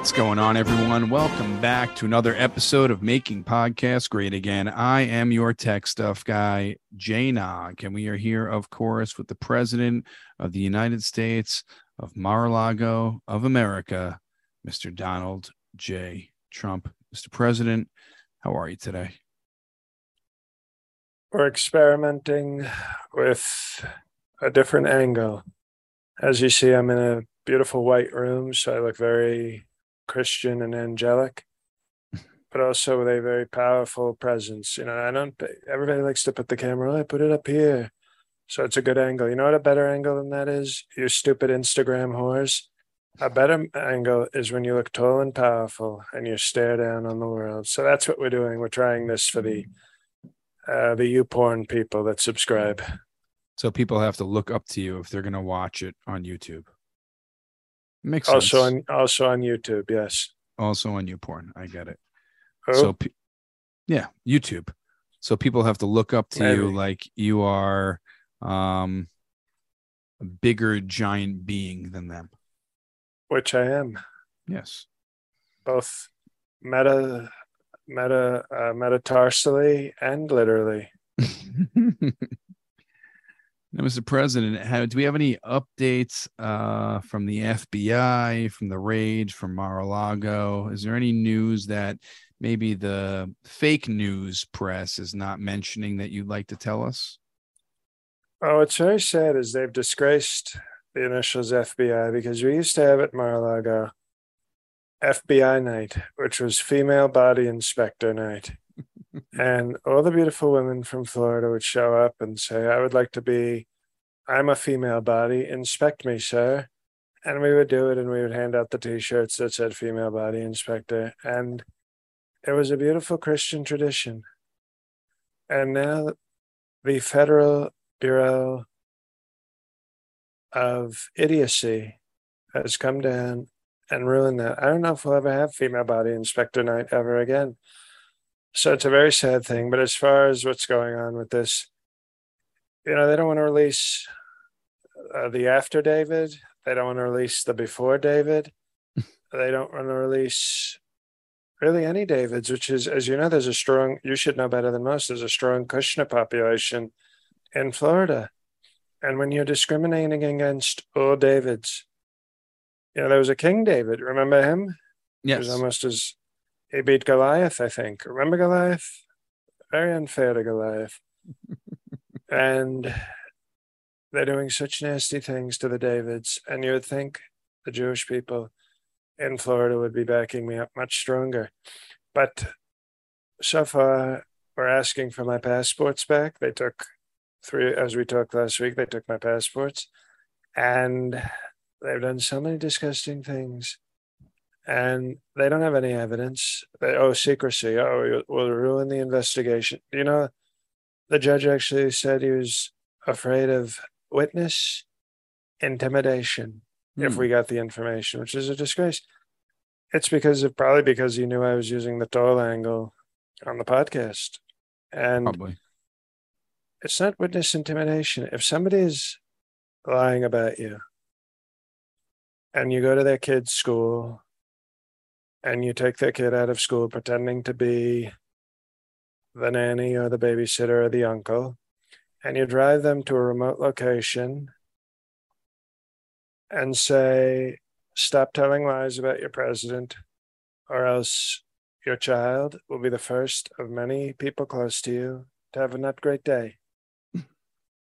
What's going on, everyone? Welcome back to another episode of Making Podcasts Great Again. I am your tech stuff guy, Jay Nog, and we are here, of course, with the President of the United States of Mar-a-Lago of America, Mr. Donald J. Trump. Mr. President, how are you today? We're experimenting with a different angle. As you see, I'm in a beautiful white room, so I look very Christian and angelic, but also with a very powerful presence. You know, I don't, everybody likes to put the camera, oh, I put it up here. So it's a good angle. You know what a better angle than that is? You stupid Instagram whores. A better angle is when you look tall and powerful and you stare down on the world. So that's what we're doing. We're trying this for the uh, the YouPorn people that subscribe. So people have to look up to you if they're going to watch it on YouTube. Makes also sense. on also on YouTube. Yes. also on YouPorn. I get it. Who? So, pe- yeah, YouTube. So people have to look up to you like you are um, a bigger giant being than them. which I am Yes. both meta meta uh, metatarsally and literally. Now, Mr. President, how, do we have any updates uh, from the FBI, from the rage, from Mar-a-Lago? Is there any news that maybe the fake news press is not mentioning that you'd like to tell us? Oh, what's very sad is they've disgraced the initials FBI because we used to have at Mar-a-Lago FBI night, which was female body inspector night. And all the beautiful women from Florida would show up and say, I would like to be, I'm a female body, inspect me, sir. And we would do it and we would hand out the t shirts that said female body inspector. And it was a beautiful Christian tradition. And now the Federal Bureau of Idiocy has come down and ruined that. I don't know if we'll ever have female body inspector night ever again. So it's a very sad thing. But as far as what's going on with this, you know, they don't want to release uh, the after David. They don't want to release the before David. they don't want to release really any Davids, which is, as you know, there's a strong, you should know better than most, there's a strong Kushner population in Florida. And when you're discriminating against all Davids, you know, there was a King David. Remember him? He Yes. was almost as he beat Goliath, I think. Remember Goliath? Very unfair to Goliath. and they're doing such nasty things to the Davids. And you would think the Jewish people in Florida would be backing me up much stronger. But so far, we're asking for my passports back. They took three, as we talked last week, they took my passports. And they've done so many disgusting things and they don't have any evidence. They, oh, secrecy. Oh, we'll ruin the investigation. You know, the judge actually said he was afraid of witness intimidation if Hmm. we got the information, which is a disgrace. It's because of probably because he knew I was using the tall angle on the podcast. And Probably. it's not witness intimidation. If somebody is lying about you and you go to their kid's school and you take their kid out of school pretending to be the nanny or the babysitter or the uncle, and you drive them to a remote location and say, Stop telling lies about your president, or else your child will be the first of many people close to you to have a not great day.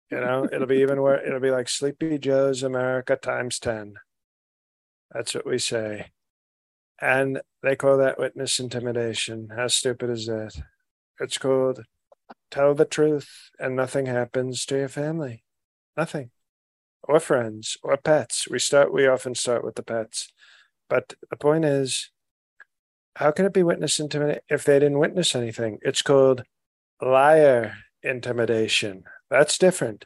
You know, it'll be even where it'll be like Sleepy Joe's America times 10. That's what we say. And they call that witness intimidation. How stupid is that? It's called tell the truth and nothing happens to your family. Nothing. Or friends or pets. We start we often start with the pets. But the point is, how can it be witness intimidation if they didn't witness anything? It's called liar intimidation. That's different.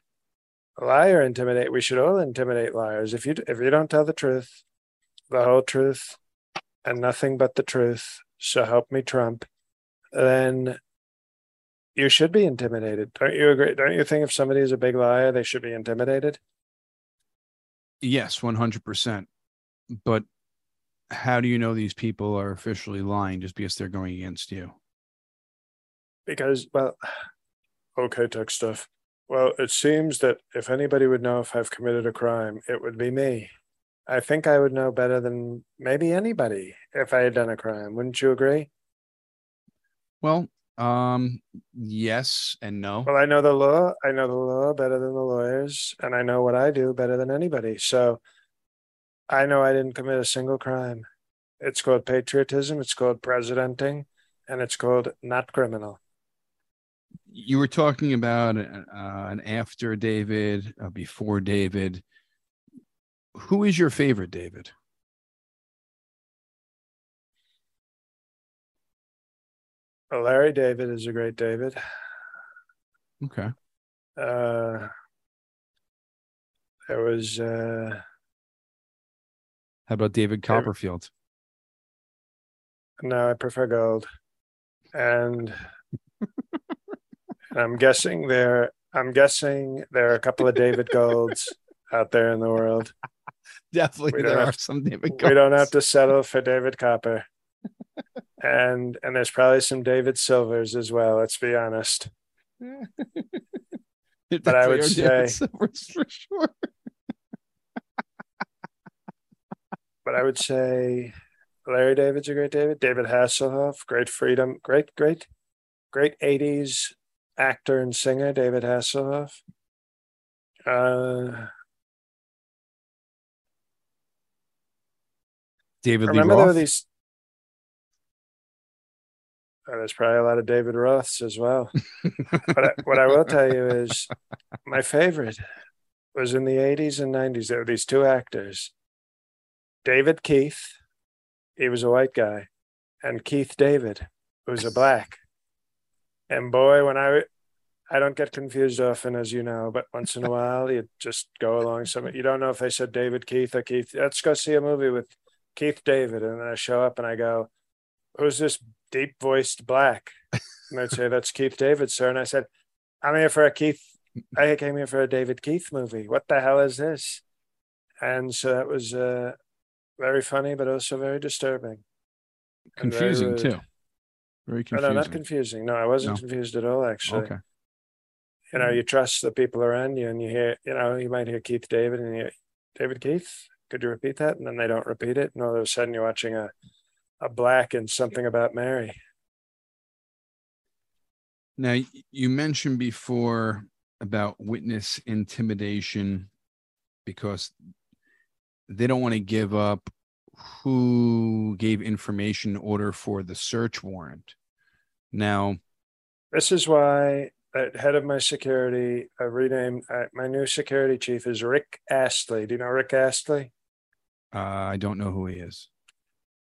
Liar intimidate. We should all intimidate liars. If you if you don't tell the truth, the whole truth, and nothing but the truth, so help me Trump, then you should be intimidated. Don't you agree? Don't you think if somebody is a big liar, they should be intimidated? Yes, 100%. But how do you know these people are officially lying just because they're going against you? Because, well, okay, tech stuff. Well, it seems that if anybody would know if I've committed a crime, it would be me. I think I would know better than maybe anybody if I had done a crime. Wouldn't you agree? Well, um, yes and no. Well, I know the law. I know the law better than the lawyers, and I know what I do better than anybody. So I know I didn't commit a single crime. It's called patriotism, it's called presidenting, and it's called not criminal. You were talking about uh, an after David, uh, before David. Who is your favorite, David? Larry David is a great David. Okay. Uh, there was uh, How about David Copperfield? no, I prefer gold, and I'm guessing there. I'm guessing there are a couple of David Golds out there in the world. Definitely, there are some David. We don't have to settle for David Copper, and and there's probably some David Silvers as well. Let's be honest. But I would say- Silvers for sure. but I would say Larry David's a great David. David Hasselhoff, great freedom, great, great, great 80s actor and singer, David Hasselhoff. Uh, David Lee remember there were these. oh, there's probably a lot of David Roths as well. but I, what I will tell you is my favorite was in the 80s and 90s. There were these two actors David Keith, he was a white guy, and Keith David, who was a black. And boy, when I I don't get confused often, as you know, but once in a while you just go along some. You don't know if they said David Keith or Keith. Let's go see a movie with Keith David, and then I show up and I go, "Who's this deep voiced black?" And they'd say, "That's Keith David, sir." And I said, "I'm here for a Keith. I came here for a David Keith movie. What the hell is this?" And so that was uh, very funny, but also very disturbing. and very confusing too. Very confusing. no, not confusing. No, I wasn't No. confused at all. Actually, Okay. you know, you trust the people around you, and you hear, you know, you might hear Keith David, and you, David Keith, could you repeat that? And then they don't repeat it, and all of a sudden you're watching a, a black and something about Mary. Now you mentioned before about witness intimidation because they don't want to give up who gave information in order for the search warrant. Now, This is why at head of my security, I renamed uh, my new security chief is Rick Astley. Do you know Rick Astley? Uh, I don't know who he is.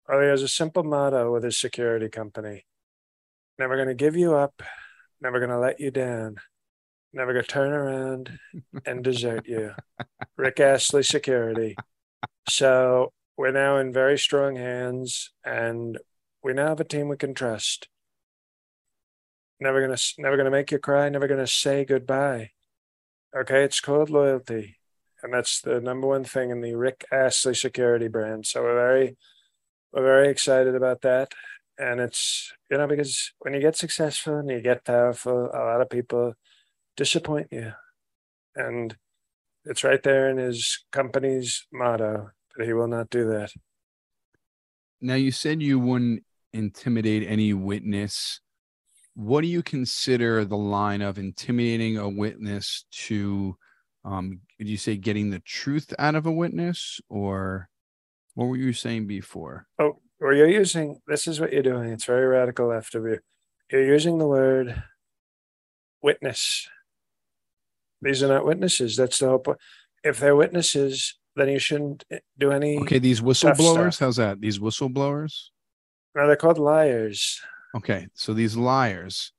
Well, he has a simple motto with his security company never going to give you up, never going to let you down, never going to turn around and desert you. Rick Astley Security. So we're now in very strong hands and we now have a team we can trust. Never going to never going to make you cry, never going to say goodbye. Okay, it's called loyalty. And that's the number one thing in the Rick Astley Security brand. So we're very we're very excited about that. And it's, you know, because when you get successful and you get powerful, a lot of people disappoint you. And it's right there in his company's motto that he will not do that. Now you said you wouldn't intimidate any witness. What do you consider the line of intimidating a witness to um did you say getting the truth out of a witness or what were you saying before? Oh, or you're using this is what you're doing. It's very radical left of you. You're using the word witness. These are not witnesses. That's the whole point. If they're witnesses, then you shouldn't do any. Okay, these whistleblowers, how's that? These whistleblowers? No, they're called liars. Okay, so these liars.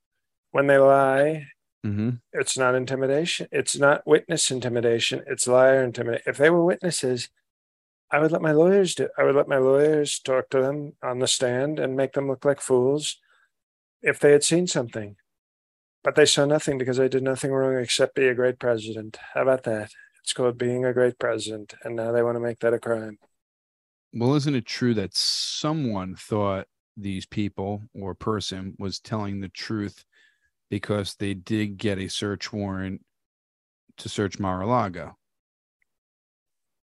When they lie, hmm it's not intimidation. It's not witness intimidation. It's liar intimidation. If they were witnesses, I would let my lawyers do. I would let my lawyers talk to them on the stand and make them look like fools if they had seen something. But they saw nothing because I did nothing wrong except be a great president. How about that? It's called being a great president, and now they want to make that a crime. well, isn't it true that someone thought these people or person was telling the truth because they did get a search warrant to search Mar-a-Lago?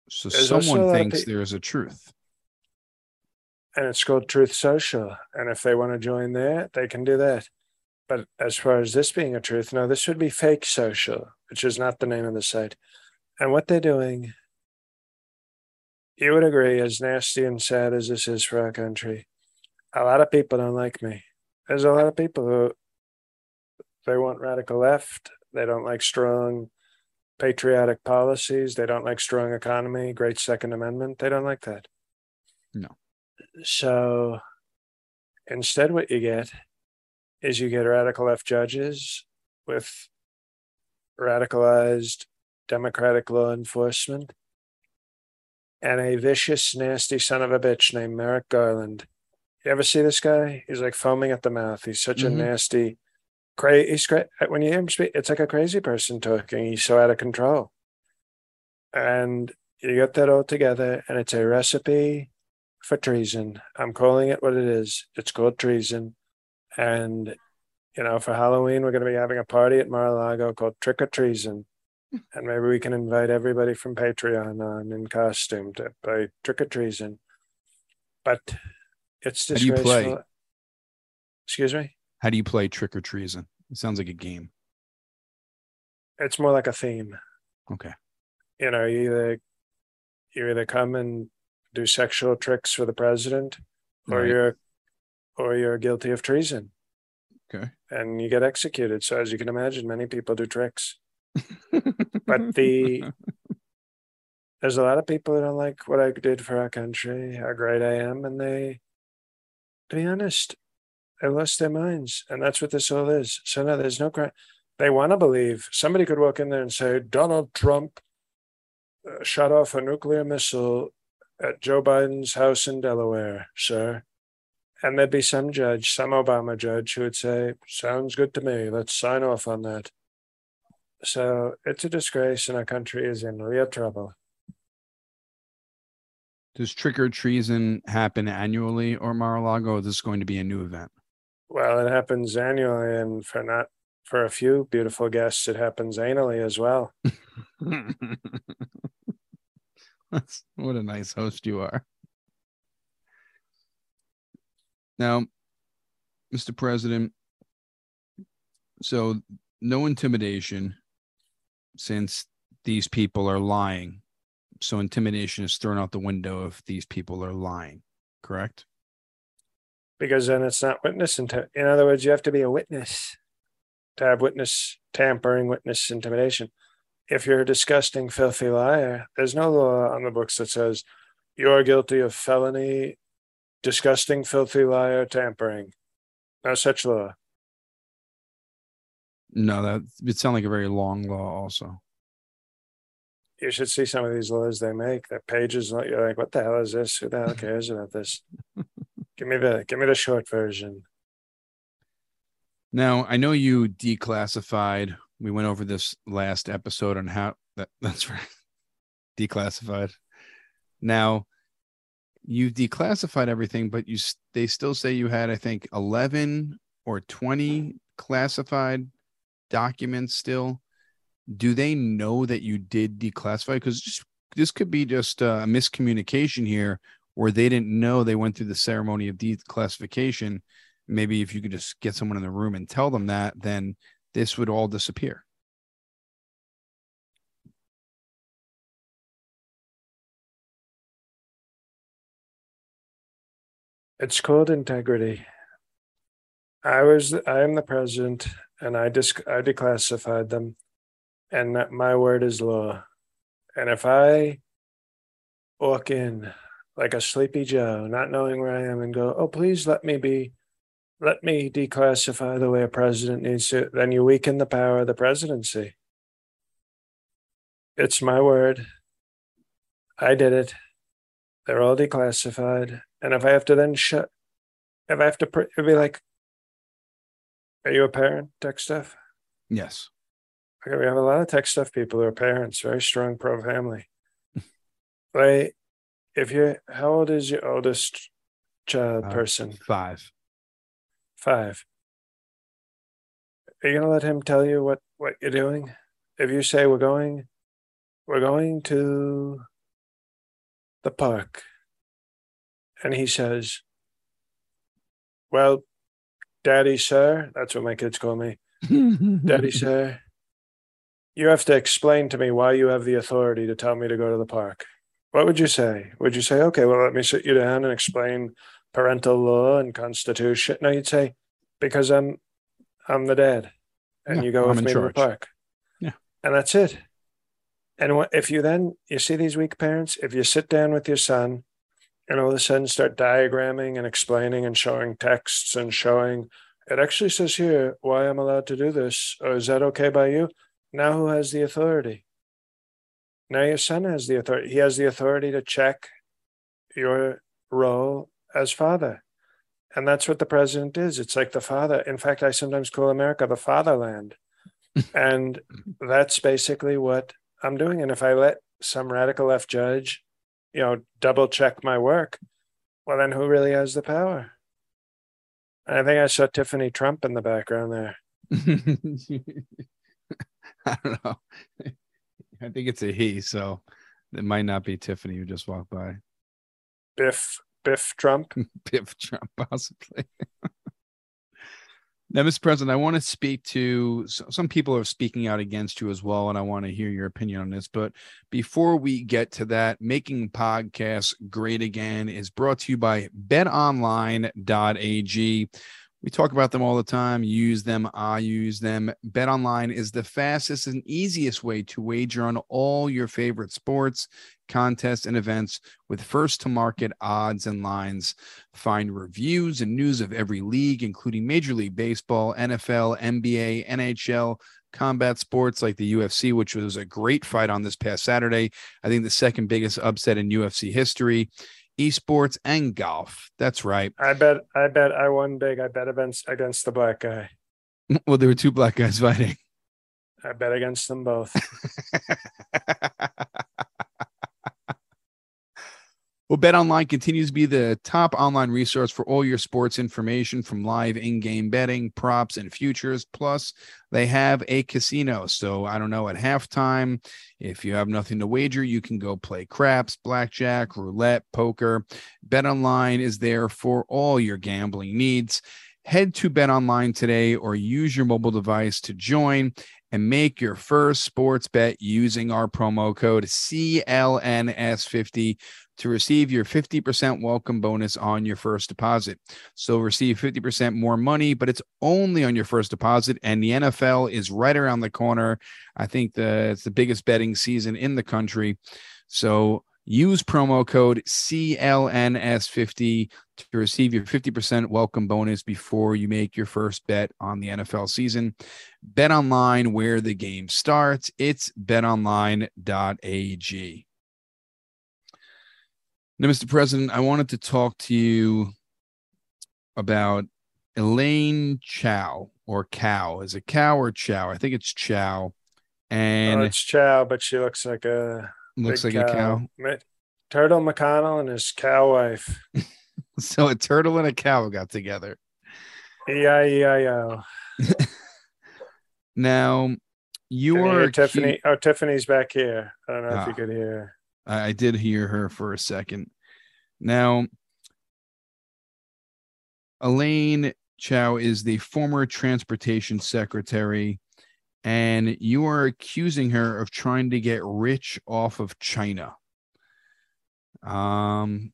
So There's someone thinks pe- there's a truth. and it's called Truth Social. And if they want to join there, they can do that. But as far as this being a truth, no, this would be fake social, which is not the name of the site. And what they're doing, you would agree, as nasty and sad as this is for our country, a lot of people don't like me. There's a lot of people who they want radical left. They don't like strong patriotic policies. They don't like strong economy, great Second Amendment. They don't like that. No. So instead, what you get is you get radical left judges with radicalized democratic law enforcement and a vicious, nasty son of a bitch named Merrick Garland. You ever see this guy? He's like foaming at the mouth. He's such Mhm. a nasty, crazy. He's great. When you hear him speak, it's like a crazy person talking. He's so out of control. And you get that all together, and it's a recipe for treason. I'm calling it what it is. It's called treason. And, you know, for Halloween, we're going to be having a party at Mar a Lago called Trick or Treason. And maybe we can invite everybody from Patreon on in costume to play Trick or Treason. But it's How do you play? disgraceful. Excuse me? How do you play trick or treason? It sounds like a game. It's more like a theme. Okay. You know, you either you either come and do sexual tricks for the president, or Right. you're or you're guilty of treason. Okay. and you get executed. So as you can imagine, many people do tricks. But the there's a lot of people that don't like what I did for our country, how great I am, and they, to be honest, they lost their minds, and that's what this all is. So no, there's no crime. They want to believe somebody could walk in there and say Donald Trump uh, shot off a nuclear missile at Joe Biden's house in Delaware, sir. And there'd be some judge, some Obama judge, who would say, Sounds good to me. Let's sign off on that. So it's a disgrace, and our country is in real trouble. Does trick or treason happen annually or Mar-a-Lago? Or is this going to be a new event? Well, it happens annually, and for not for a few beautiful guests, it happens annually as well. That's, what a nice host you are. Now, Mr. President, so no intimidation since these people are lying. So intimidation is thrown out the window if these people are lying, correct? Because then it's not witness In other words, you have to be a witness to have witness tampering, witness intimidation. If you're a disgusting, filthy liar, there's no law on the books that says you're guilty of felony, disgusting, filthy liar, tampering. No such law. No, that it sounds like a very long law also. You should see some of these laws they make. The pages, you're like, what the hell is this? Who the hell cares about this? Give me the give me the short version. Now, I know you declassified. We went over this last episode on how that that's right. Declassified. Now, you declassified everything, but you they still say you had I think 11 or 20 classified documents still. Do they know that you did declassify cuz this could be just uh, a miscommunication here where they didn't know they went through the ceremony of declassification maybe if you could just get someone in the room and tell them that, then this would all disappear. It's called integrity. I was I am the president and I dis I declassified them and my word is law. And if I walk in like a sleepy Joe, not knowing where I am and go, oh please let me be let me declassify the way a president needs to, then you weaken the power of the presidency. It's my word. I did it. They're all declassified. And if I have to then shut, if I have to, pr- it'd be like, are you a parent, tech stuff? Yes. Okay, we have a lot of tech stuff people who are parents, very strong pro family. They, if you're how old is your oldest child Uh, person? Five. Five. Are you gonna let him tell you what what you're doing? If you say we're going, we're going to the park, and he says, "Well, Daddy, sir," that's what my kids call me. Daddy, sir, you have to explain to me why you have the authority to tell me to go to the park. What would you say? Would you say, okay, well, let me sit you down and explain parental law and constitution? No, you'd say, because I'm, I'm the dad, and Yeah, you go I'm with in me to the park. Yeah. and that's it. And what, if you then you see these weak parents, if you sit down with your son, and all of a sudden start diagramming and explaining and showing texts and showing it actually says here why I'm allowed to do this. Or is that okay by you? Now who has the authority? Now your son has the authority. He has the authority to check your role as father. And that's what the president is. It's like the father. In fact, I sometimes call America the fatherland. and that's basically what I'm doing. And if I let some radical left judge, you know, double check my work, well, then who really has the power? And I think I saw Tiffany Trump in the background there. I don't know. I think it's a he, so it might not be Tiffany who just walked by. Biff, Biff Trump. Biff Trump, possibly. now, Mr. President, I want to speak to some people are speaking out against you as well, and I want to hear your opinion on this. But before we get to that, making podcasts great again is brought to you by betonline.ag. We talk about them all the time. Use them. I use them. BetOnline is the fastest and easiest way to wager on all your favorite sports, contests, and events with first to market odds and lines. Find reviews and news of every league, including Major League Baseball, NFL, NBA, NHL, combat sports like the UFC, which was a great fight on this past Saturday. I think the second biggest upset in UFC history. Esports and golf. That's right. I bet, I bet I won big. I bet against against the black guy. Well, there were two black guys fighting. I bet against them both. Well, Bet Online continues to be the top online resource for all your sports information from live in game betting, props, and futures. Plus, they have a casino. So, I don't know, at halftime, if you have nothing to wager, you can go play craps, blackjack, roulette, poker. Bet Online is there for all your gambling needs. Head to Bet Online today or use your mobile device to join and make your first sports bet using our promo code CLNS50 to receive your 50% welcome bonus on your first deposit. So receive 50% more money, but it's only on your first deposit. And the NFL is right around the corner. I think the, it's the biggest betting season in the country. So use promo code CLNS50 to receive your 50% welcome bonus before you make your first bet on the NFL season. Bet online where the game starts. It's betonline.ag. Now, Mr. President, I wanted to talk to you about Elaine Chao or Cow. Is it Cow or Chow? I think it's Chow. And oh, it's Chow, but she looks like a looks like a cow. Turtle McConnell and his cow wife. So a turtle and a cow got together. E I E I O. Now, you are Tiffany. Oh, Tiffany's back here. I don't know if Ah. you could hear. I I did hear her for a second. Now, Elaine Chao is the former transportation secretary, and you are accusing her of trying to get rich off of China. Um,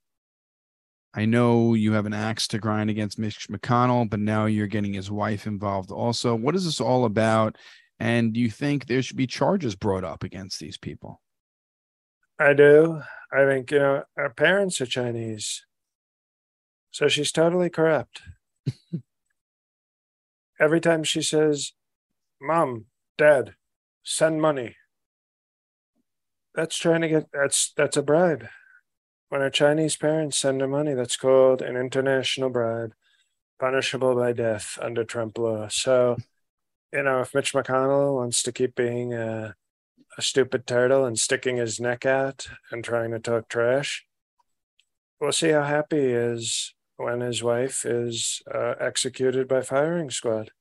I know you have an axe to grind against Mitch McConnell, but now you're getting his wife involved also. What is this all about? And do you think there should be charges brought up against these people? I do. I think, you know, our parents are Chinese. So she's totally corrupt. Every time she says, Mom, Dad, send money. That's trying to get that's that's a bribe. When our Chinese parents send her money, that's called an international bribe, punishable by death under Trump law. So, you know, if Mitch McConnell wants to keep being a, a stupid turtle and sticking his neck out and trying to talk trash, we'll see how happy he is when his wife is uh, executed by firing squad.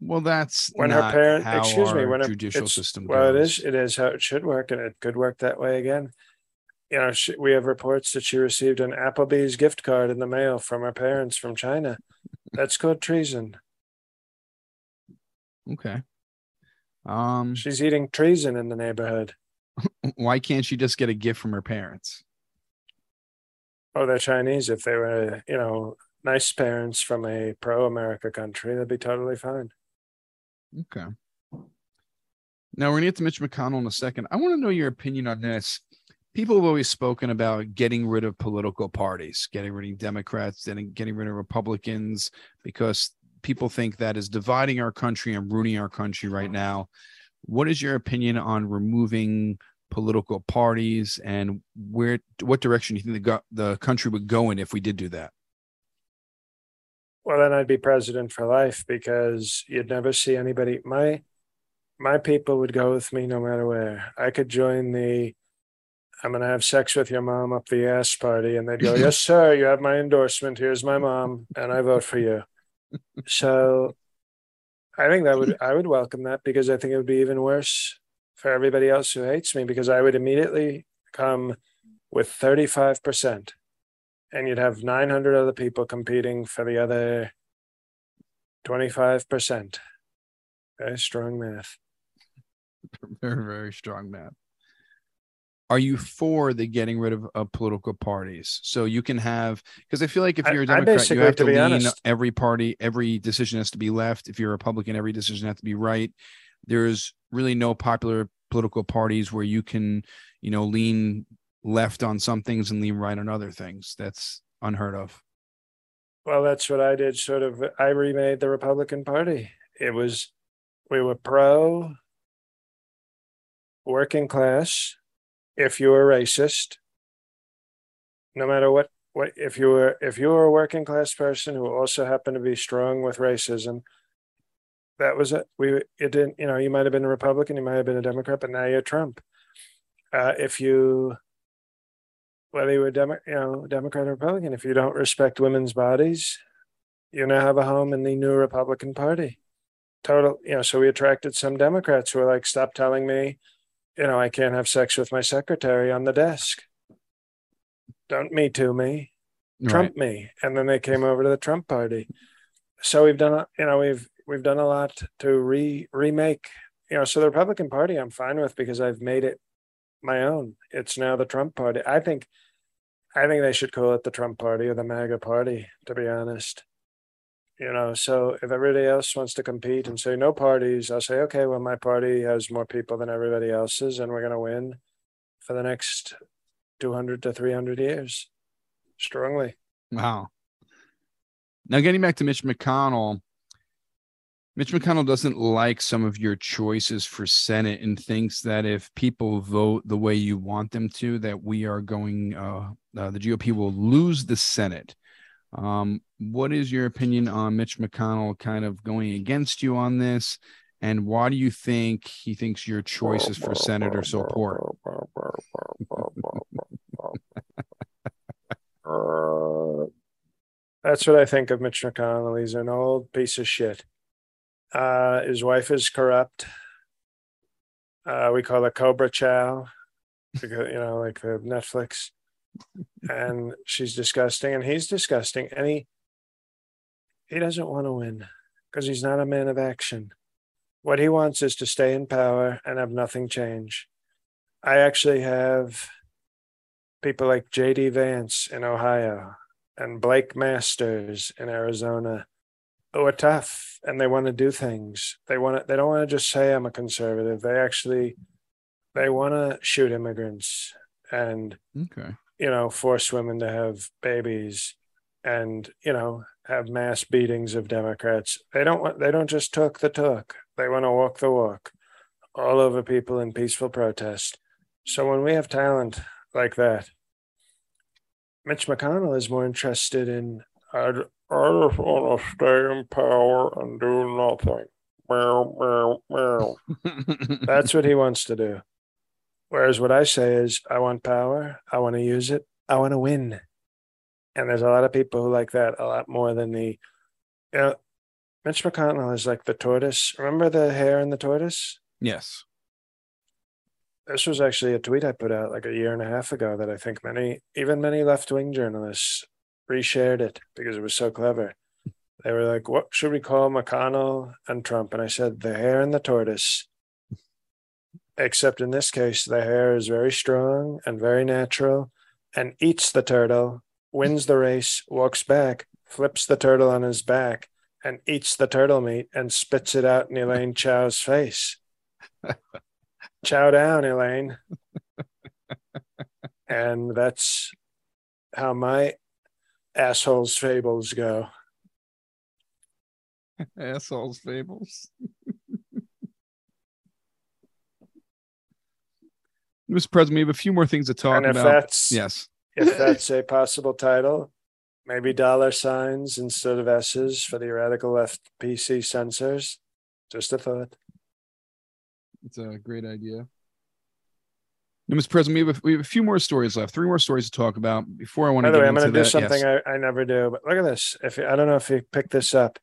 Well, that's When not her parent, how excuse me, when her, judicial system Well, it goes. is. It is how it should work, and it could work that way again. You know, she, we have reports that she received an Applebee's gift card in the mail from her parents from China. That's called treason. Okay. Um, She's eating treason in the neighborhood. why can't she just get a gift from her parents? Oh, they're Chinese. If they were, you know, nice parents from a pro-America country, that'd be totally fine. Okay. Now we're gonna get to Mitch McConnell in a second. I want to know your opinion on this. People have always spoken about getting rid of political parties, getting rid of Democrats, and getting rid of Republicans, because people think that is dividing our country and ruining our country right mm-hmm. now. What is your opinion on removing political parties, and where, what direction do you think the the country would go in if we did do that? Well, then I'd be president for life because you'd never see anybody. My my people would go with me no matter where. I could join the I'm gonna have sex with your mom up the ass party, and they'd go, Yes, sir, you have my endorsement. Here's my mom, and I vote for you. So I think that would I would welcome that because I think it would be even worse for everybody else who hates me because I would immediately come with 35% and you'd have 900 other people competing for the other 25%. Very strong math. very very strong math are you for the getting rid of, of political parties so you can have because i feel like if you're a democrat you have to, to lean honest- every party every decision has to be left if you're a republican every decision has to be right there's really no popular political parties where you can you know lean left on some things and lean right on other things that's unheard of Well, that's what I did. Sort of, I remade the Republican Party. It was, we were pro working class. If you were racist, no matter what, what if you were if you were a working class person who also happened to be strong with racism, that was it. We it didn't. You know, you might have been a Republican, you might have been a Democrat, but now you're Trump. Uh, if you whether you were Demo, you know, Democrat or Republican, if you don't respect women's bodies, you now have a home in the new Republican Party. Total, you know, so we attracted some Democrats who were like, stop telling me, you know, I can't have sex with my secretary on the desk. Don't me to me, Trump me. And then they came over to the Trump party. So we've done, a- you know, we've we've done a lot to re remake, you know, so the Republican Party I'm fine with because I've made it my own. It's now the Trump party. I think I think they should call it the Trump party or the MAGA party, to be honest. You know, so if everybody else wants to compete and say no parties, I'll say, okay, well, my party has more people than everybody else's, and we're going to win for the next 200 to 300 years strongly. Wow. Now, getting back to Mitch McConnell, Mitch McConnell doesn't like some of your choices for Senate and thinks that if people vote the way you want them to, that we are going, uh, uh, the GOP will lose the Senate. Um, what is your opinion on Mitch McConnell kind of going against you on this? And why do you think he thinks your choices for Senator so poor? Uh, That's what I think of Mitch McConnell. He's an old piece of shit. Uh, his wife is corrupt. Uh, we call her Cobra Chow, you know, like the Netflix, and she's disgusting, and he's disgusting, and he he doesn't want to win because he's not a man of action. What he wants is to stay in power and have nothing change. I actually have people like JD Vance in Ohio and Blake Masters in Arizona who are tough and they want to do things. They want to, they don't want to just say I'm a conservative. They actually they want to shoot immigrants and Okay. You know force women to have babies and you know have mass beatings of Democrats. They don't want they don't just talk the talk. They want to walk the walk all over people in peaceful protest. So when we have talent like that, Mitch McConnell is more interested in I, I just want to stay in power and do nothing. Meow, meow, meow. That's what he wants to do. Whereas what I say is, I want power. I want to use it. I want to win. And there's a lot of people who like that a lot more than the, you know, Mitch McConnell is like the tortoise. Remember the hare and the tortoise? Yes. This was actually a tweet I put out like a year and a half ago that I think many, even many left wing journalists reshared it because it was so clever. They were like, what should we call McConnell and Trump? And I said, the hare and the tortoise. Except in this case, the hare is very strong and very natural and eats the turtle, wins the race, walks back, flips the turtle on his back, and eats the turtle meat and spits it out in Elaine Chao's face. Chow down, Elaine. and that's how my assholes fables go. assholes fables. Mr. President, we have a few more things to talk and if about. that's yes. if that's a possible title, maybe dollar signs instead of S's for the radical left PC censors. Just a thought. It's a great idea. Now, Mr. President, we have, a, we have a few more stories left. Three more stories to talk about before I want By to the get way, I'm going to do that. something Yes. I, I never do. But look at this. If I don't know if you picked this up,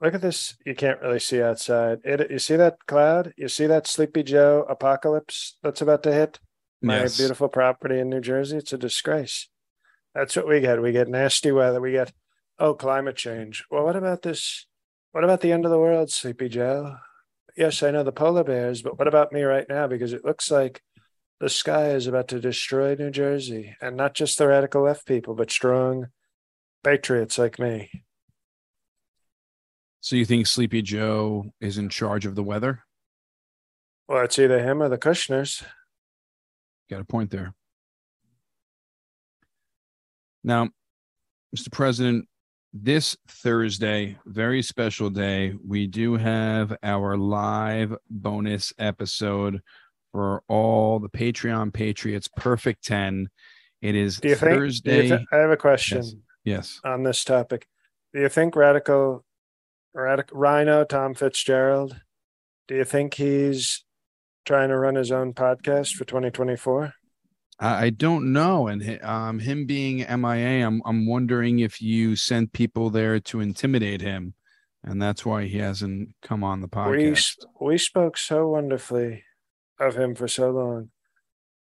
look at this. You can't really see outside. It, you see that cloud? You see that Sleepy Joe apocalypse that's about to hit my Yes. beautiful property in New Jersey? It's a disgrace. That's what we get. We get nasty weather. We get oh climate change. Well, what about this? What about the end of the world, Sleepy Joe? Yes, I know the polar bears, but what about me right now? Because it looks like the sky is about to destroy New Jersey, and not just the radical left people, but strong patriots like me. So you think Sleepy Joe is in charge of the weather? Well, it's either him or the Kushners. Got a point there. Now, Mr. President, this Thursday, very special day, we do have our live bonus episode for all the Patreon Patriots Perfect 10. It is Do you think? do you Thursday. I have a question Yes. yes. on this topic. Do you think radical RINO Tom Fitzgerald? Do you think he's trying to run his own podcast for 2024? I, don't know. And um, him being MIA, I'm, I'm wondering if you sent people there to intimidate him. And that's why he hasn't come on the podcast. s- we spoke so wonderfully of him for so long,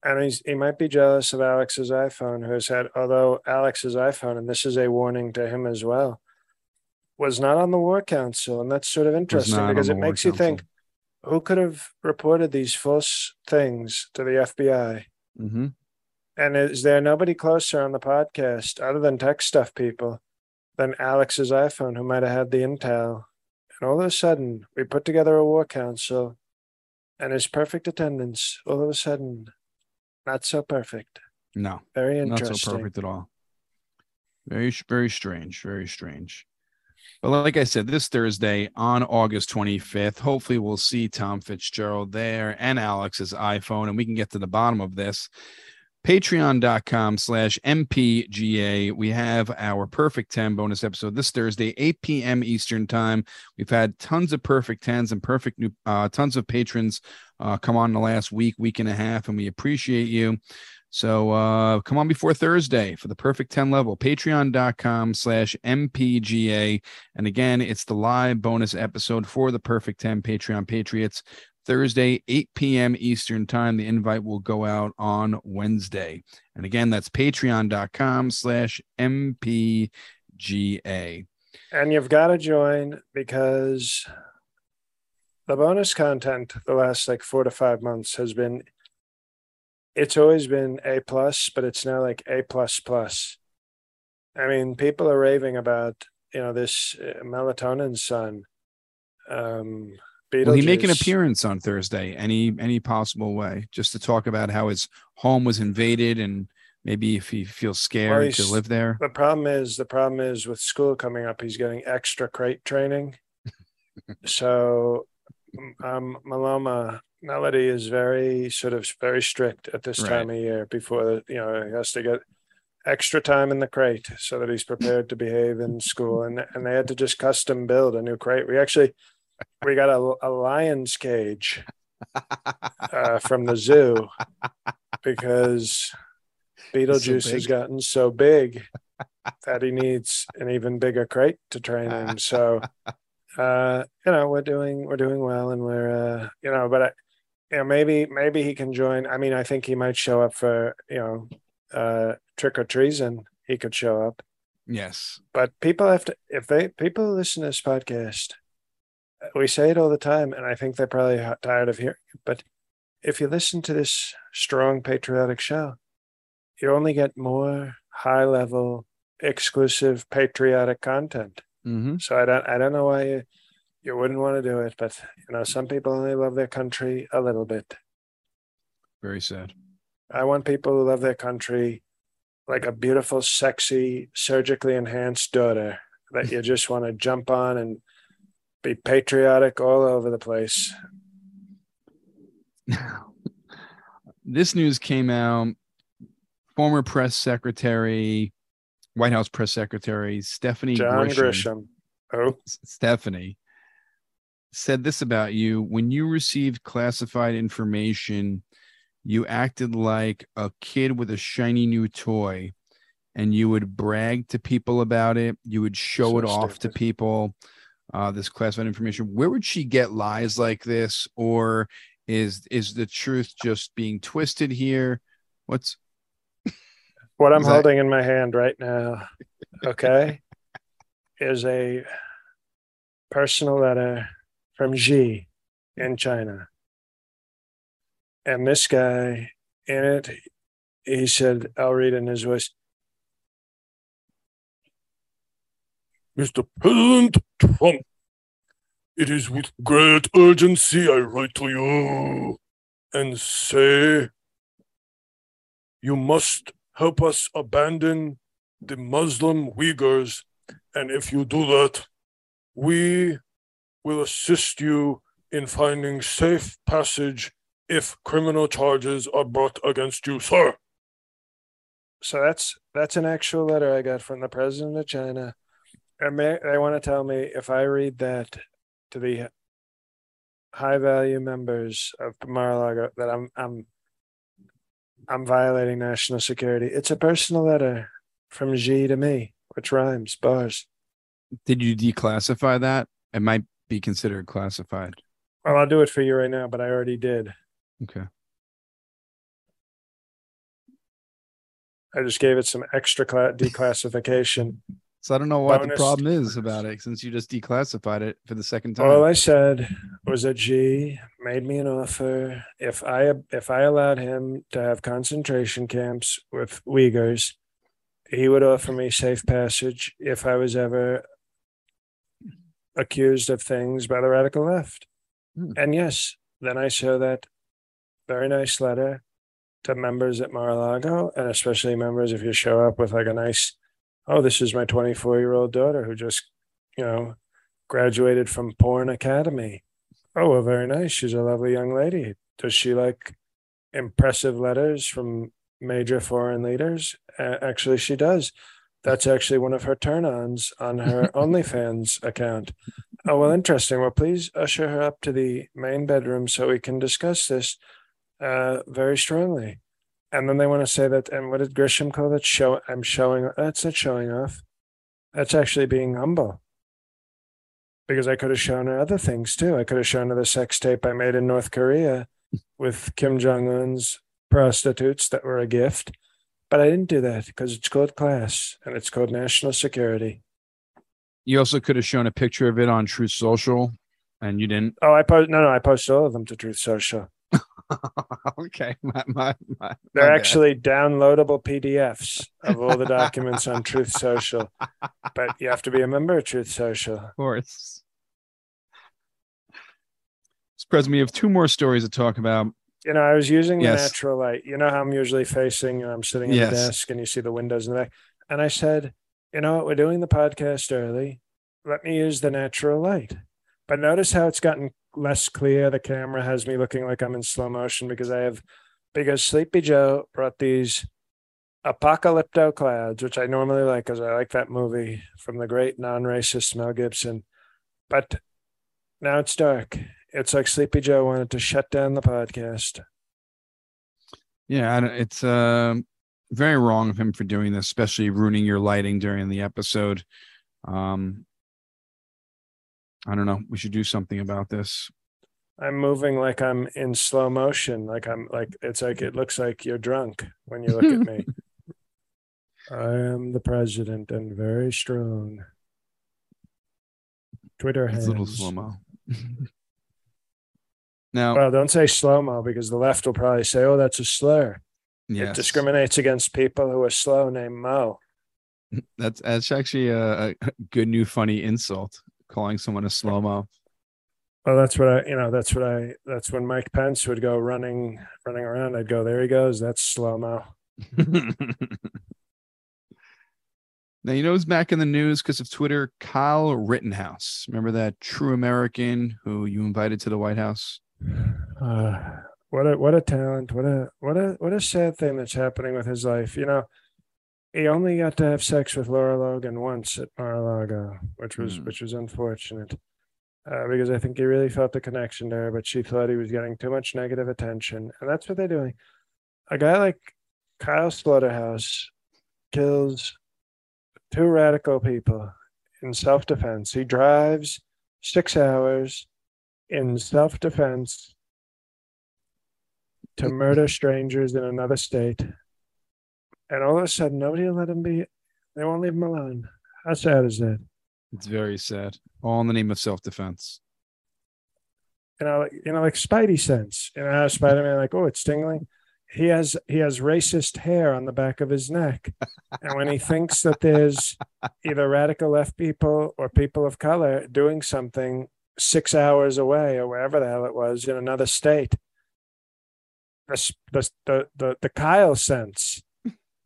and he's he might be jealous of Alex's iPhone, who has had although Alex's iPhone, and this is a warning to him as well, was not on the War Council, and that's sort of interesting because it makes you think who could have reported these false things to the FBI. hmm And is there nobody closer on the podcast other than tech stuff people than Alex's iPhone who might have had the intel? And all of a sudden, we put together a war council and his perfect attendance, all of a sudden, not so perfect. No. Very interesting. not so perfect at all. Very, very strange. Very strange. But like I said, this Thursday on August 25th, hopefully we'll see Tom Fitzgerald there and Alex's iPhone, and we can get to the bottom of this. Patreon.com slash MPGA. We have our Perfect 10 bonus episode this Thursday, 8 p.m. Eastern Time. We've had tons of Perfect 10s and perfect new, uh, tons of patrons uh, come on the last week, week and a half, and we appreciate you. So uh, come on before Thursday for the perfect 10 level. Patreon.com slash MPGA. And again, it's the live bonus episode for the perfect 10 Patreon Patriots. Thursday, 8 p.m. Eastern time. The invite will go out on Wednesday. And again, that's patreon.com slash MPGA. And you've got to join because the bonus content the last like four to five months has been it's always been a plus but it's now like a plus plus i mean people are raving about you know this uh, melatonin sun um Will he make an appearance on Thursday? Any any possible way? Just to talk about how his home was invaded and maybe if he feels scared to live there. the problem is the problem is with school coming up he's getting extra crate training so um maloma melody is very sort of very strict at this Right. time of year before you know he has to get extra time in the crate so that he's prepared to behave in school and and they had to just custom build a new crate we actually we got a, a lion's cage uh, from the zoo because Beetlejuice has gotten so big that he needs an even bigger crate to train in. So, uh, you know, we're doing we're doing well, and we're uh, you know, but I, you know, maybe maybe he can join. I mean, I think he might show up for you know, uh, trick or treason. He could show up, Yes. but people have to if they people listen to this podcast. We say it all the time, and I think they're probably tired of hearing it. But if you listen to this strong patriotic show, you only get more high level, exclusive patriotic content. Mm-hmm. So I don't I don't know why you, you wouldn't want to do it, but you know, some people only love their country a little bit. Very sad. I want people who love their country like a beautiful, sexy, surgically enhanced daughter that you just want to jump on and be patriotic all over the place. this news came out. Former press secretary, White House press secretary Stephanie John Grisham, Grisham. Oh, Stephanie said this about you when you received classified information you acted like a kid with a shiny new toy and you would brag to people about it you would show So it off to people uh, this classified information where would she get lies like this or is is the truth just being twisted here what's what I'm that- holding in my hand right now, okay, is a personal letter from Xi in China. And this guy in it, he said, I'll read in his voice. Mr. President Trump, it is with great urgency I write to you and say you must help us abandon the Muslim Uyghurs, and if you do that, we will assist you in finding safe passage if criminal charges are brought against you, sir. So that's that's an actual letter I got from the president of China. And may, they want to tell me if I read that to the high value members of Mar-a-Lago that I'm I'm I'm violating national security. It's a personal letter from Xi to me, which rhymes, bars. did you declassify that it might be considered classified Well, I'll do it for you right now, but I already did. okay I just gave it some extra cla- declassification. So I don't know what Bonus the problem is about it since you just declassified it for the second time. All I said was that G made me an offer if I if I allowed him to have concentration camps with Uyghurs, he would offer me safe passage if I was ever accused of things by the radical left. Hmm. And yes, then I show that very nice letter to members at Mar-a-Lago, and especially members if you show up with like a nice, oh, this is my 24 year old daughter who just, you know, graduated from Porn Academy. Oh, well, very nice. She's a lovely young lady. Does she like impressive letters from major foreign leaders? Uh, actually, she does. That's actually one of her turn ons on her OnlyFans account. Oh, well, interesting. Well, please usher her up to the main bedroom so we can discuss this uh, very strongly. And then they want to say that, and what did Grisham call that? Show, I'm showing, that's not showing off. That's actually being humble because I could have shown her other things too. I could have shown her the sex tape I made in North Korea with Kim Jong Un's prostitutes that were a gift. But I didn't do that because it's called class and it's called national security. you also could have shown a picture of it on Truth Social, and you didn't. Oh, I post no, no, I post all of them to Truth Social. okay, my, my, my, They're my bad. actually downloadable PDFs of all the documents on Truth Social, but you have to be a member of Truth Social. of course. Mr. President, we have two more stories to talk about. You know, I was using the natural light. You know how I'm usually facing, know, I'm sitting at Yes. the desk and you see the windows in the back. And I said, you know what, we're doing the podcast early. Let me use the natural light. But notice how it's gotten less clear. The camera has me looking like I'm in slow motion because I have because Sleepy Joe brought these apocalypto clouds, which I normally like because I like that movie from the great non-racist Mel Gibson. But now it's dark. It's like Sleepy Joe wanted to shut down the podcast. Yeah, it's um, very wrong of him for doing this, especially ruining your lighting during the episode. Um, I don't know. We should do something about this. I'm moving like I'm in slow motion. Like I'm like it's like it looks like you're drunk when you look at me. I am the president and very strong. Twitter has a little slow mo. now, Well, don't say slow mo because the left will probably say, "Oh, that's a slur." It discriminates against people who are slow named Mo. that's that's actually a, a good new funny insult. Calling someone a slow mo. Well, that's what I, you know, that's what I, that's when Mike Pence would go running, running around. I'd go, there he goes. That's slow mo. now you know who's back in the news because of Twitter. Kyle Rittenhouse. Remember that true American who you invited to the White House? Uh, what a, what a talent. What a, what a, what a sad thing that's happening with his life. You know, he only got to have sex with Lara Logan once at Mar-a-Lago, which was, Hmm. which was unfortunate. Uh, because I think he really felt the connection there, but she thought he was getting too much negative attention. And that's what they're doing. A guy like Kyle Slaughterhouse kills two radical people in self defense. He drives six hours in self defense to murder strangers in another state. And all of a sudden, nobody will let him be, they won't leave him alone. How sad is that? It's very sad. All in the name of self defense. you know, like, you know, like Spidey sense. You know, how Spider-Man, like, oh, it's tingling. He has he has racist hair on the back of his neck, and when he thinks that there's either radical left people or people of color doing something six hours away or wherever the hell it was in another state, the the the the, the Kyle sense,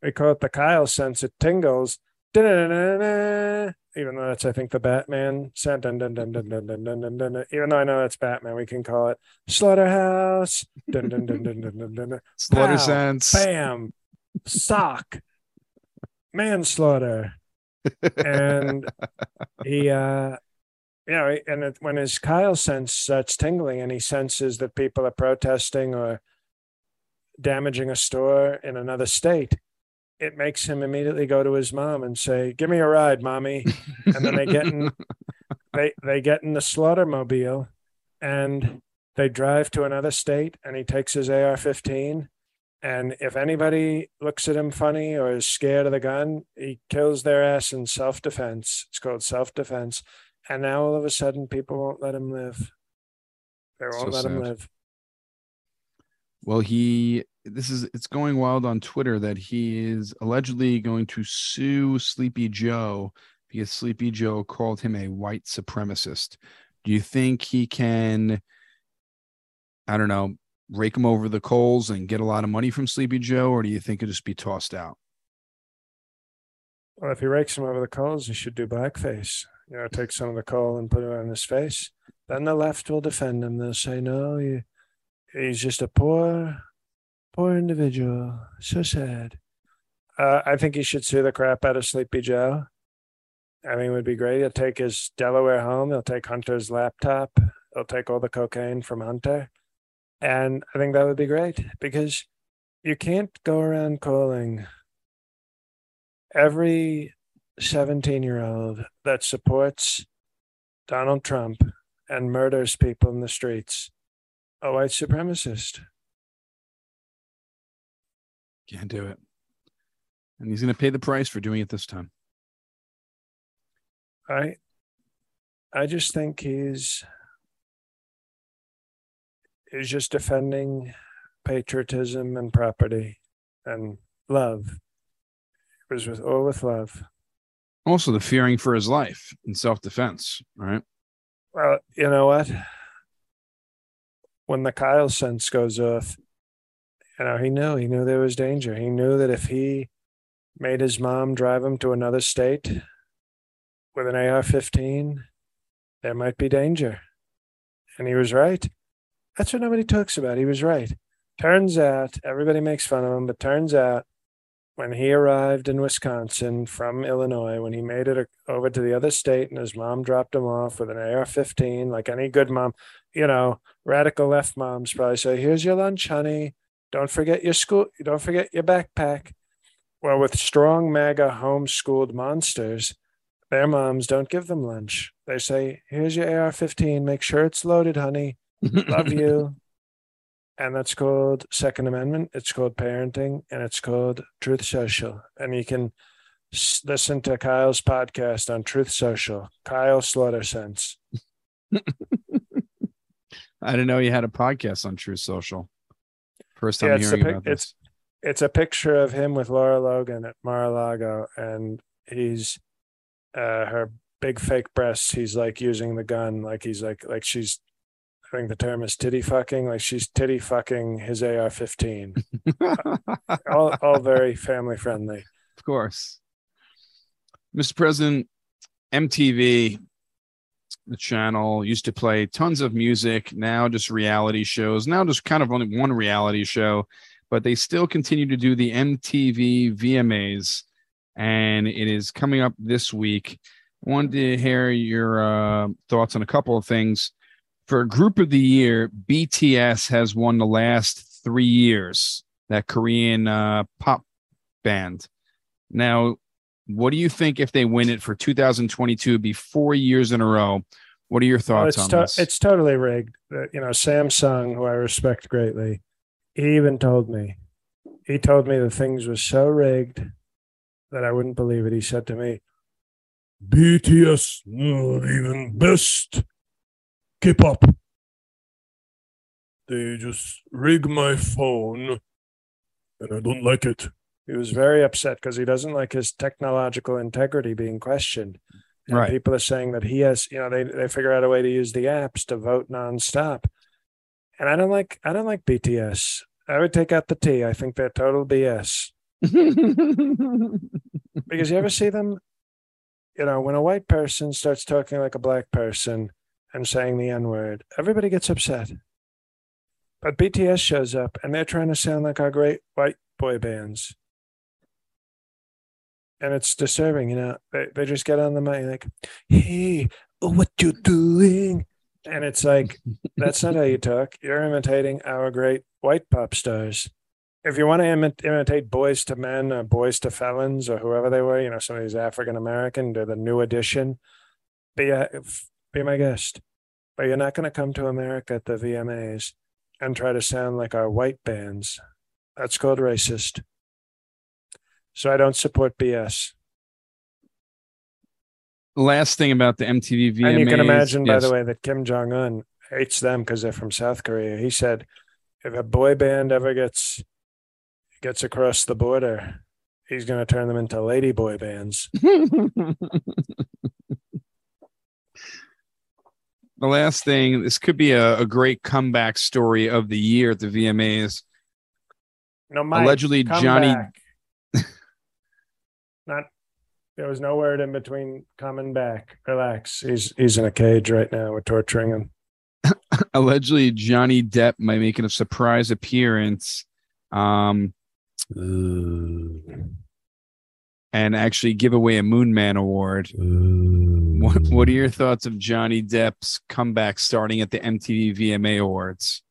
we call it the Kyle sense. It tingles. Even though that's, I think, the Batman sound. Dun, dun, dun, dun, dun, dun, dun, dun, dun, dun. Even though I know that's Batman, we can call it Slaughterhouse. Dun, dun, dun, dun, dun, dun, dun, dun. Slaughter Pow, sense. Bam. Sock. Manslaughter. And he, uh, you know, and it, when his Kyle sense starts tingling and he senses that people are protesting or damaging a store in another state, it makes him immediately go to his mom and say, "Give me a ride, mommy." And then they get in, they they get in the slaughtermobile, and they drive to another state, and he takes his AR-15. And if anybody looks at him funny or is scared of the gun, he kills their ass in self-defense. It's called self-defense. And now all of a sudden, people won't let him live. They won't So let him live. Well, he this is it's going wild on Twitter that he is allegedly going to sue Sleepy Joe because Sleepy Joe called him a white supremacist. Do you think he can I don't know, rake him over the coals and get a lot of money from Sleepy Joe or do you think it'll just be tossed out? Well, if he rakes him over the coals, he should do blackface. You know, take some of the coal and put it on his face. Then the left will defend him. They'll say, no, he, he's just a poor, poor individual. So sad. Uh, I think he should sue the crap out of Sleepy Joe. I mean, it would be great. He'll take his Delaware home. He'll take Hunter's laptop. He'll take all the cocaine from Hunter. And I think that would be great because you can't go around calling every 17 year old that supports Donald Trump and murders people in the streets a white supremacist. Can't do it. And he's going to pay the price for doing it this time. I I just think he's he's just defending patriotism and property and love. It was with all with love. Also, the fearing for his life in self defense, right? Well, you know what? When the Kyle sense goes off, you know, he knew he knew there was danger. He knew that if he made his mom drive him to another state with an AR-15, there might be danger. And he was right. That's what nobody talks about. He was right. Turns out, everybody makes fun of him, but turns out when he arrived in Wisconsin from Illinois, when he made it over to the other state and his mom dropped him off with an AR 15, like any good mom, you know, radical left moms probably say, Here's your lunch, honey. Don't forget your school, don't forget your backpack. Well, with strong MAGA homeschooled monsters, their moms don't give them lunch. They say, Here's your AR 15. Make sure it's loaded, honey. Love you. And that's called Second Amendment. It's called parenting and it's called Truth Social. And you can s- listen to Kyle's podcast on Truth Social, Kyle Slaughter Sense. I didn't know you had a podcast on Truth Social. First time Yeah, it's hearing pic- about this. It's a picture of him with Lara Logan at Mar-a-Lago, and he's uh, her big fake breasts. He's like using the gun, like he's like like she's. I think the term is titty fucking. Like she's titty fucking his AR-15. all all very family friendly. Of course. Mr. President, MTV, the channel used to play tons of music, now just reality shows, now just kind of only one reality show, but they still continue to do the MTV VMAs, and it is coming up this week. I wanted to hear your uh, thoughts on a couple of things. For Group of the Year, BTS has won the last three years, that Korean uh, pop band. Now, what do you think if they win it for 2022? It'd be four years in a row. What are your Well, thoughts it's on to- this? it's totally rigged. Uh, You know, Samsung, who I respect greatly, he even told me. He told me the things were so rigged that I wouldn't believe it. He said to me, BTS not even best K-pop. They just rig my phone, and I don't like it. he was very upset because he doesn't like his technological integrity being questioned. And Right. people are saying that he has, you know, they, they figure out a way to use the apps to vote nonstop. And I don't like I don't like BTS. I would take out the T. I think they're total BS. Because you ever see them, you know, when a white person starts talking like a black person and saying the N word, everybody gets upset. But BTS shows up and they're trying to sound like our great white boy bands. And it's disturbing, you know. They, they just get on the mic like, hey, oh, what you doing? And it's like, that's not how you talk. You're imitating our great white pop stars if you want to imi- imitate Boyz II Men or boys to felons or whoever they were, you know, some of these African American, they're the new edition. Be a, be my guest, but you're not going to come to America at the VMAs and try to sound like our white bands. That's called racist. So I don't support BS. Last thing about the MTV VMAs. and you can imagine, by yes. the way, that Kim Jong Un hates them because they're from South Korea. He said, if a boy band ever gets gets across the border, he's going to turn them into lady boy bands. the last thing, this could be a, a great comeback story of the year at the VMAs. No, Mike, Allegedly, Johnny- Not. There was no word in between coming back. Relax. He's he's in a cage right now. We're torturing him. Allegedly, Johnny Depp might make a surprise appearance. Um, and actually give away a Moon Man award. What, what are your thoughts of Johnny Depp's comeback starting at the MTV VMA Awards?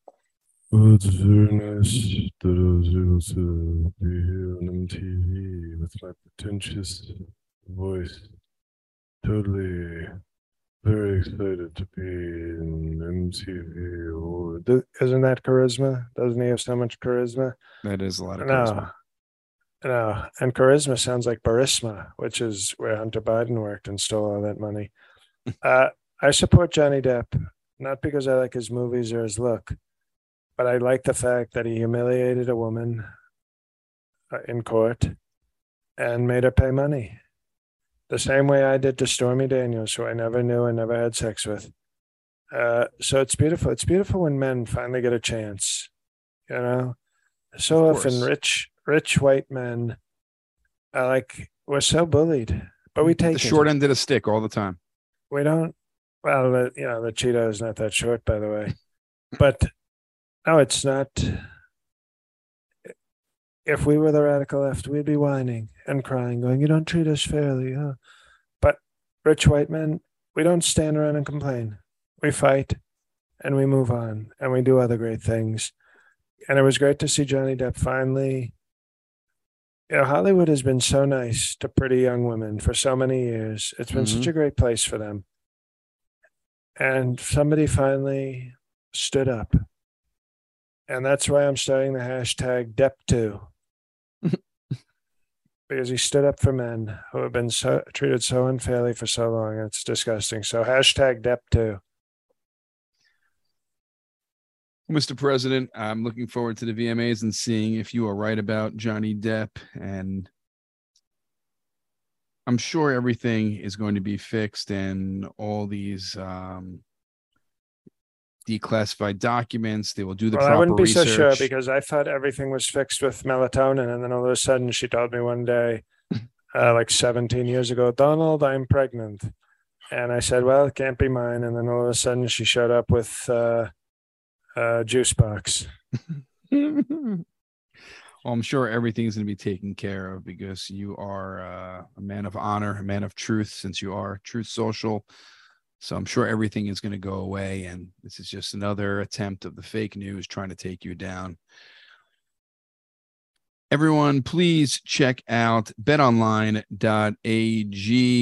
It's very nice that I was able to be here on MTV with my pretentious voice. Totally very excited to be in MTV Award. Isn't that charisma? Doesn't he have so much charisma? That is a lot of charisma. No. No, and charisma sounds like Burisma, which is where Hunter Biden worked and stole all that money. uh, I support Johnny Depp, not because I like his movies or his look, but I like the fact that he humiliated a woman uh, in court and made her pay money. The same way I did to Stormy Daniels, who I never knew and never had sex with. Uh, so it's beautiful. It's beautiful when men finally get a chance. You know, so Of often rich, rich white men are like we're so bullied, but we take The it. short end of the stick all the time. We don't. Well, the, you know, the Cheeto is not that short, by the way. But no, it's not. If we were the radical left, we'd be whining and crying, going, "You don't treat us fairly." Huh? But rich white men, we don't stand around and complain. We fight, and we move on, and we do other great things. And it was great to see Johnny Depp finally you know, Hollywood has been so nice to pretty young women for so many years. It's been such Mhm. a great place for them. And somebody finally stood up. And that's why I'm starting the hashtag DEP2. because he stood up for men who have been so treated so unfairly for so long. It's disgusting. So hashtag DEP2. Mr. President, I'm looking forward to the VMAs and seeing if you are right about Johnny Depp. And I'm sure everything is going to be fixed and all these um, declassified documents, they will do the Well, I proper wouldn't be research. so sure because I thought everything was fixed with melatonin, and then all of a sudden she told me one day, uh, like 17 years ago, Donald, I'm pregnant, and I said, well, it can't be mine, and then all of a sudden she showed up with uh, a juice box. well, I'm sure everything's going to be taken care of because you are uh, a man of honor, a man of truth, since you are Truth Social. So I'm sure everything is going to go away. And this is just another attempt of the fake news trying to take you down. Everyone, please check out betonline.ag.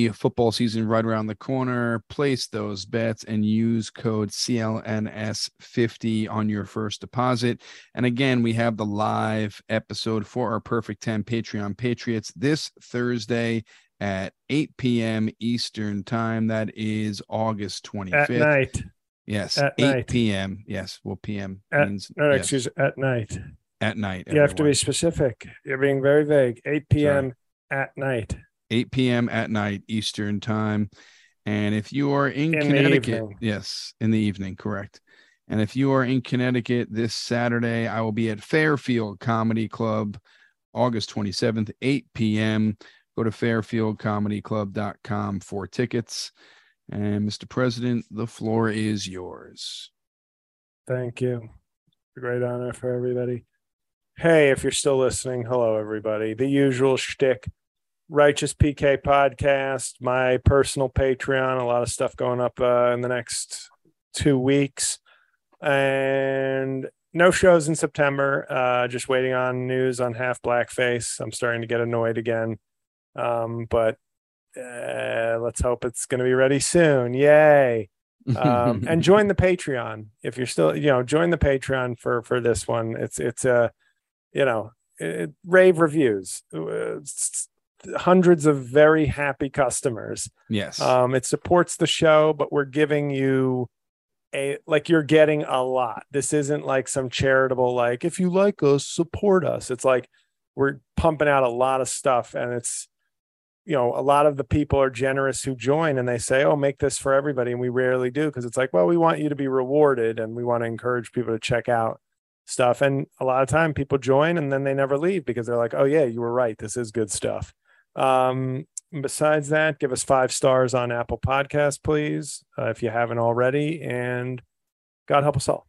Football season right around the corner. Place those bets and use code CLNS50 on your first deposit. And again, we have the live episode for our Perfect 10 Patreon Patriots this Thursday at 8 p.m. Eastern Time. That is August 25th. At night. Yes, At 8 night. p.m. Yes, well, p.m. At- means No, yes, excuse at night. At night. You have to be specific. You're being very vague. 8 p.m. at night. 8 p.m. at night Eastern Time. And if you are in, In Connecticut, yes, in the evening, correct. And if you are in Connecticut this Saturday, I will be at Fairfield Comedy Club, August 27th, 8 p.m. Go to fairfieldcomedyclub.com for tickets. And Mr. President, the floor is yours. Thank you. It's a great honor for everybody. Hey, if you're still listening, hello, everybody. The usual shtick Righteous PK podcast, my personal Patreon, a lot of stuff going up uh, in the next two weeks. And no shows in September. Uh, just waiting on news on Half Blackface. I'm starting to get annoyed again. Um, but uh, let's hope it's going to be ready soon. Yay um, and join the patreon if you're still you know join the patreon for for this one it's it's a you know it, rave reviews Uh, hundreds of very happy customers. Yes. um it supports the show but we're giving you a like you're getting a lot. This isn't like some charitable like if you like us support us. It's like we're pumping out a lot of stuff and it's you know a lot of the people are generous who join and they say oh make this for everybody and we rarely do because it's like well we want you to be rewarded and we want to encourage people to check out stuff and a lot of time people join and then they never leave because they're like oh yeah you were right this is good stuff. Um besides that give us five stars on apple podcast please uh, if you haven't already and god help us all